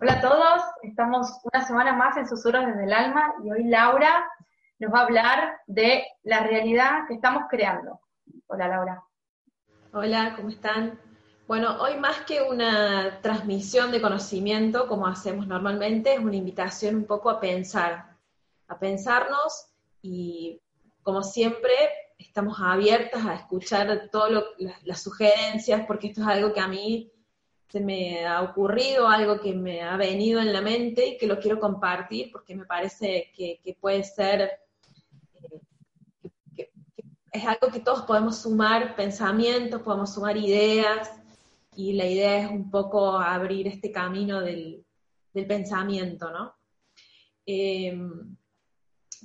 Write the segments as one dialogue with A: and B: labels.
A: Hola a todos, estamos una semana más en Susurros desde el Alma y hoy Laura nos va a hablar de la realidad que estamos creando. Hola Laura.
B: Hola, ¿cómo están? Bueno, hoy más que una transmisión de conocimiento como hacemos normalmente, es una invitación un poco a pensar, a pensarnos y como siempre estamos abiertas a escuchar todas las sugerencias porque esto es algo que a mí se me ha ocurrido, algo que me ha venido en la mente y que lo quiero compartir porque me parece que, puede ser, eh, es algo que todos podemos sumar pensamientos, podemos sumar ideas y la idea es un poco abrir este camino del, pensamiento, ¿no? Em,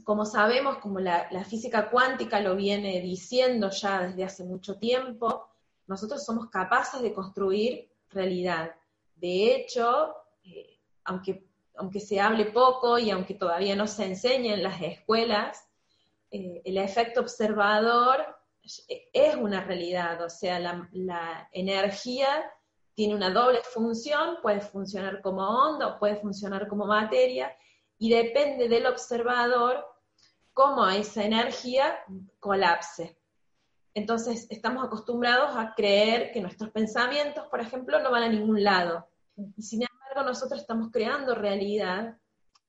B: como sabemos, como la, física cuántica lo viene diciendo ya desde hace mucho tiempo, nosotros somos capaces de construir realidad. De hecho, eh, aunque, aunque se hable poco y aunque todavía no se enseñe en las escuelas, eh, el efecto observador es una realidad, o sea, la, energía tiene una doble función, puede funcionar como onda puede funcionar como materia, y depende del observador cómo esa energía colapse. Entonces, estamos acostumbrados a creer que nuestros pensamientos, por ejemplo, no van a ningún lado. Y sin embargo, nosotros estamos creando realidad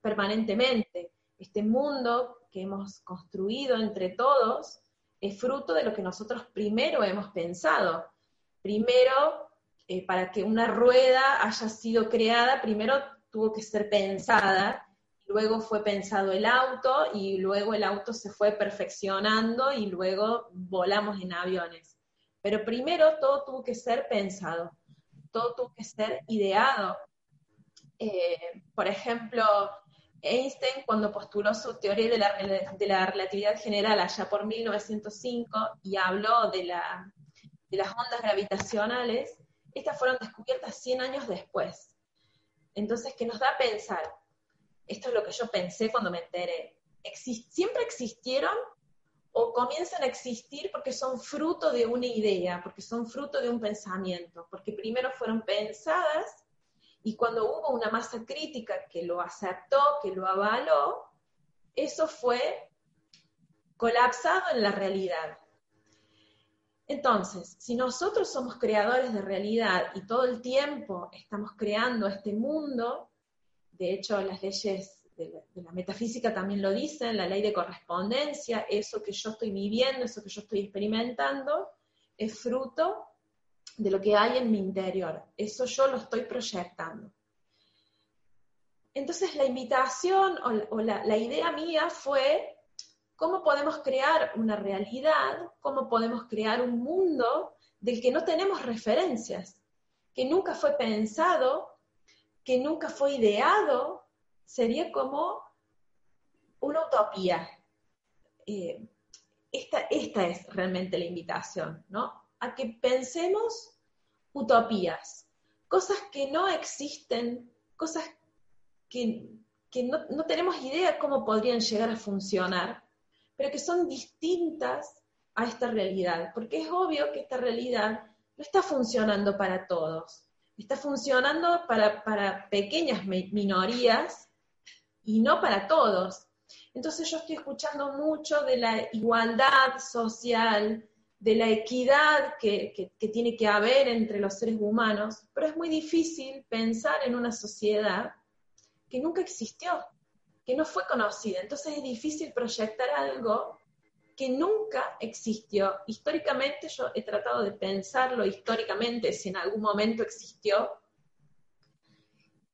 B: permanentemente. Este mundo que hemos construido entre todos es fruto de lo que nosotros primero hemos pensado. Primero, eh, para que una rueda haya sido creada, primero tuvo que ser pensada luego fue pensado el auto y luego el auto se fue perfeccionando y luego volamos en aviones. Pero primero todo tuvo que ser pensado, todo tuvo que ser ideado. Eh, por ejemplo, Einstein cuando postuló su teoría de la, de la, relatividad general allá por 1905 y habló de, la, de las ondas gravitacionales, estas fueron descubiertas 100 años después. Entonces, ¿qué nos da a pensar? Esto es lo que yo pensé cuando me enteré, siempre existieron o comienzan a existir porque son fruto de una idea, porque son fruto de un pensamiento, porque primero fueron pensadas y cuando hubo una masa crítica que lo aceptó, que lo avaló, eso fue colapsado en la realidad. Entonces, si nosotros somos creadores de realidad y todo el tiempo estamos creando este mundo, de hecho las leyes de la, metafísica también lo dicen, la ley de correspondencia, eso que yo estoy viviendo, eso que yo estoy experimentando, es fruto de lo que hay en mi interior, eso yo lo estoy proyectando. Entonces la invitación o, la idea mía fue cómo podemos crear una realidad, cómo podemos crear un mundo del que no tenemos referencias, que nunca fue pensado que nunca fue ideado, sería como una utopía. Eh, esta, esta es realmente la invitación, ¿no? A que pensemos utopías, cosas que no existen, cosas que, no, no, tenemos idea cómo podrían llegar a funcionar, pero que son distintas a esta realidad, porque es obvio que esta realidad no está funcionando para todos está funcionando para, pequeñas minorías y no para todos. Entonces yo estoy escuchando mucho de la igualdad social, de la equidad que, tiene que haber entre los seres humanos, pero es muy difícil pensar en una sociedad que nunca existió, que no fue conocida. Entonces es difícil proyectar algo que nunca existió. Históricamente yo he tratado de pensarlo históricamente, si en algún momento existió.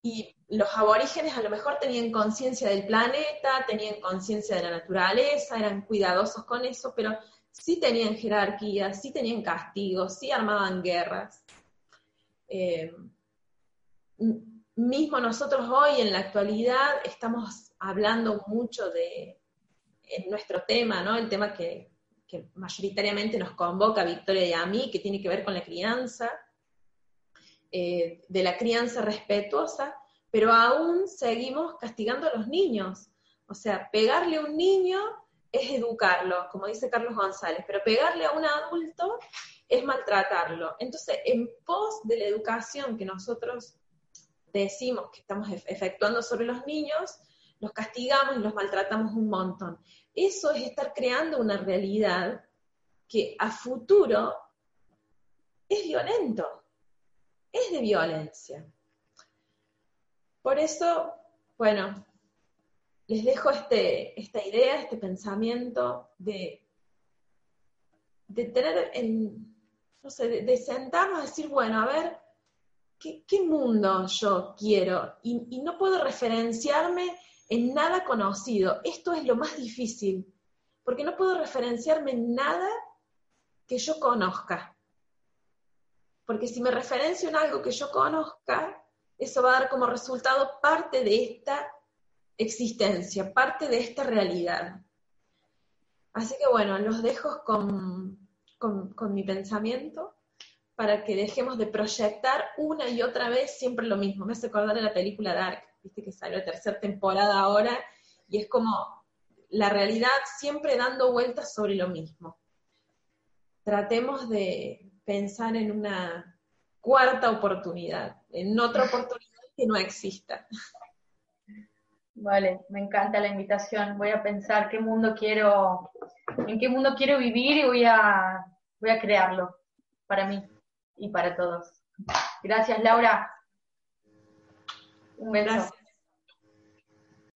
B: Y los aborígenes a lo mejor tenían conciencia del planeta, tenían conciencia de la naturaleza, eran cuidadosos con eso, pero sí tenían jerarquía, sí tenían castigos, sí armaban guerras. Eh, mismo nosotros hoy en la actualidad estamos hablando mucho de, en nuestro tema, ¿no? El tema que, mayoritariamente nos convoca Victoria y a mí, que tiene que ver con la crianza, eh, de la crianza respetuosa, pero aún seguimos castigando a los niños. O sea, pegarle a un niño es educarlo, como dice Carlos González, pero pegarle a un adulto es maltratarlo. Entonces, en pos de la educación que nosotros decimos que estamos efectuando sobre los niños, los castigamos y los maltratamos un montón. Eso es estar creando una realidad que a futuro es violento, es de violencia. Por eso, bueno, les dejo este, esta idea, este pensamiento de, de tener, en, no sé, de, sentarnos a decir, bueno, a ver, ¿qué, mundo yo quiero? y no puedo referenciarme en nada conocido. Esto es lo más difícil, porque no puedo referenciarme en nada que yo conozca. Porque si me referencio en algo que yo conozca, eso va a dar como resultado parte de esta existencia, parte de esta realidad. Así que bueno, los dejo con, con, mi pensamiento para que dejemos de proyectar una y otra vez siempre lo mismo. Me hace acordar de la película Dark, viste que salió la tercera temporada ahora, y es como la realidad siempre dando vueltas sobre lo mismo. Tratemos de pensar en una cuarta oportunidad, en otra oportunidad que no exista.
A: Vale, me encanta la invitación. Voy a pensar qué mundo quiero, en qué mundo quiero vivir y voy a, voy a crearlo para mí y para todos. Gracias, Laura. Un beso.